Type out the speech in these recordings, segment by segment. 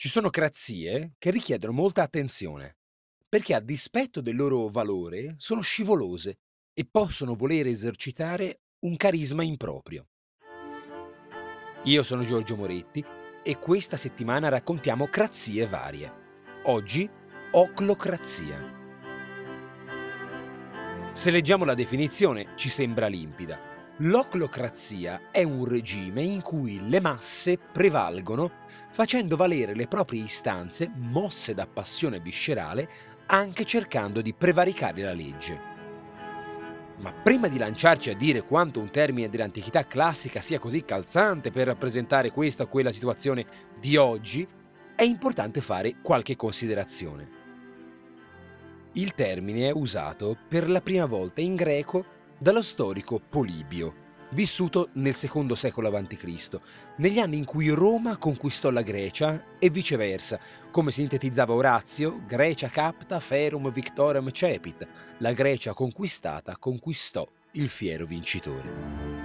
Ci sono crazie che richiedono molta attenzione, perché a dispetto del loro valore sono scivolose e possono voler esercitare un carisma improprio. Io sono Giorgio Moretti e questa settimana raccontiamo crazie varie. Oggi, oclocrazia. Se leggiamo la definizione ci sembra limpida. L'oclocrazia è un regime in cui le masse prevalgono facendo valere le proprie istanze mosse da passione viscerale anche cercando di prevaricare la legge. Ma prima di lanciarci a dire quanto un termine dell'antichità classica sia così calzante per rappresentare questa o quella situazione di oggi, è importante fare qualche considerazione. Il termine è usato per la prima volta in greco dallo storico Polibio, vissuto nel secondo secolo a.C., negli anni in cui Roma conquistò la Grecia e viceversa, come sintetizzava Orazio, Grecia capta ferum victorem cepit, la Grecia conquistata conquistò il fiero vincitore.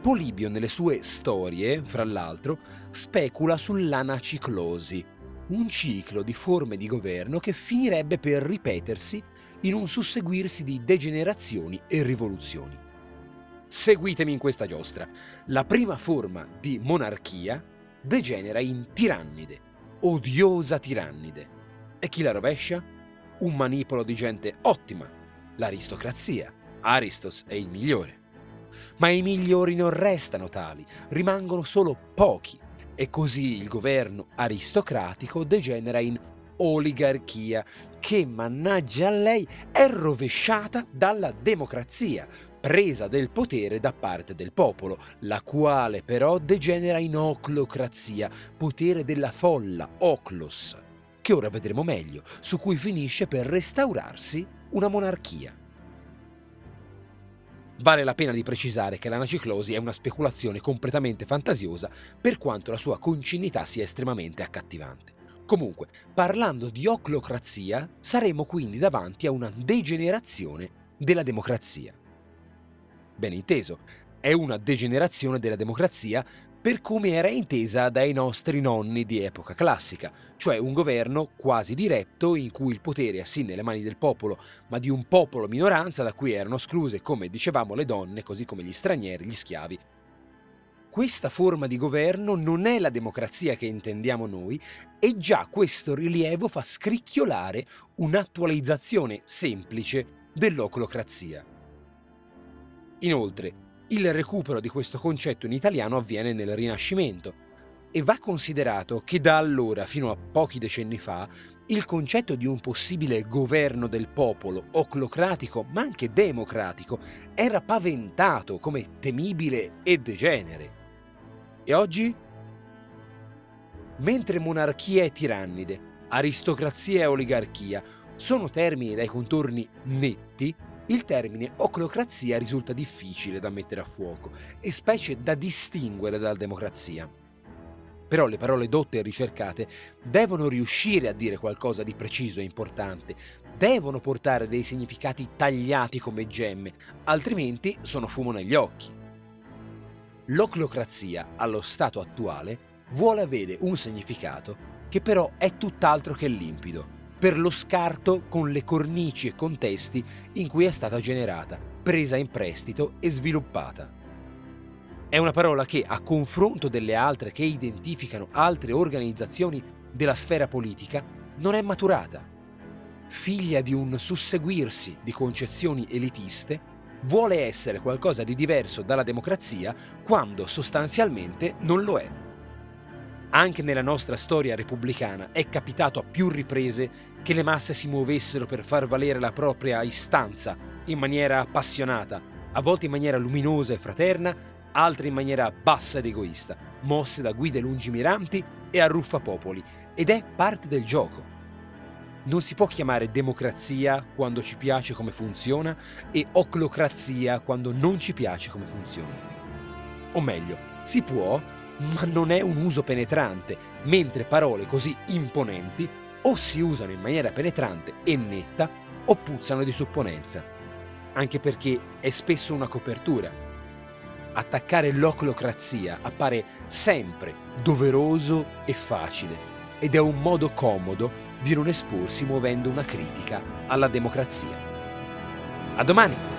Polibio nelle sue storie, fra l'altro, specula sull'anaciclosi, un ciclo di forme di governo che finirebbe per ripetersi in un susseguirsi di degenerazioni e rivoluzioni. Seguitemi in questa giostra. La prima forma di monarchia degenera in tirannide, odiosa tirannide. E chi la rovescia? Un manipolo di gente ottima, l'aristocrazia. Aristos è il migliore. Ma i migliori non restano tali, rimangono solo pochi e così il governo aristocratico degenera in oligarchia che, mannaggia a lei, è rovesciata dalla democrazia, presa del potere da parte del popolo, la quale però degenera in oclocrazia, potere della folla, oclos, che ora vedremo meglio, su cui finisce per restaurarsi una monarchia. Vale la pena di precisare che l'anaciclosi è una speculazione completamente fantasiosa per quanto la sua concinità sia estremamente accattivante. Comunque, parlando di oclocrazia, saremo quindi davanti a una degenerazione della democrazia. Ben inteso, è una degenerazione della democrazia per come era intesa dai nostri nonni di epoca classica, cioè un governo quasi diretto in cui il potere è sì nelle mani del popolo, ma di un popolo minoranza da cui erano escluse, come dicevamo, le donne, così come gli stranieri, gli schiavi questa forma di governo non è la democrazia che intendiamo noi e già questo rilievo fa scricchiolare un'attualizzazione semplice dell'oclocrazia. Inoltre, il recupero di questo concetto in italiano avviene nel Rinascimento e va considerato che da allora fino a pochi decenni fa il concetto di un possibile governo del popolo, oclocratico ma anche democratico, era paventato come temibile e degenere. E oggi? Mentre monarchia e tirannide, aristocrazia e oligarchia sono termini dai contorni netti, il termine oclocrazia risulta difficile da mettere a fuoco e specie da distinguere dalla democrazia. Però le parole dotte e ricercate devono riuscire a dire qualcosa di preciso e importante, devono portare dei significati tagliati come gemme, altrimenti sono fumo negli occhi. L'oclocrazia, allo stato attuale, vuole avere un significato che però è tutt'altro che limpido, per lo scarto con le cornici e contesti in cui è stata generata, presa in prestito e sviluppata. È una parola che, a confronto delle altre che identificano altre organizzazioni della sfera politica, non è maturata. Figlia di un susseguirsi di concezioni elitiste vuole essere qualcosa di diverso dalla democrazia quando sostanzialmente non lo è. Anche nella nostra storia repubblicana è capitato a più riprese che le masse si muovessero per far valere la propria istanza in maniera appassionata, a volte in maniera luminosa e fraterna, altre in maniera bassa ed egoista, mosse da guide lungimiranti e arruffapopoli, ed è parte del gioco non si può chiamare democrazia quando ci piace come funziona e oclocrazia quando non ci piace come funziona. O meglio, si può, ma non è un uso penetrante, mentre parole così imponenti o si usano in maniera penetrante e netta o puzzano di supponenza, anche perché è spesso una copertura. attaccare l'oclocrazia appare sempre doveroso e facile ed è un modo comodo di non esporsi muovendo una critica alla democrazia. A domani!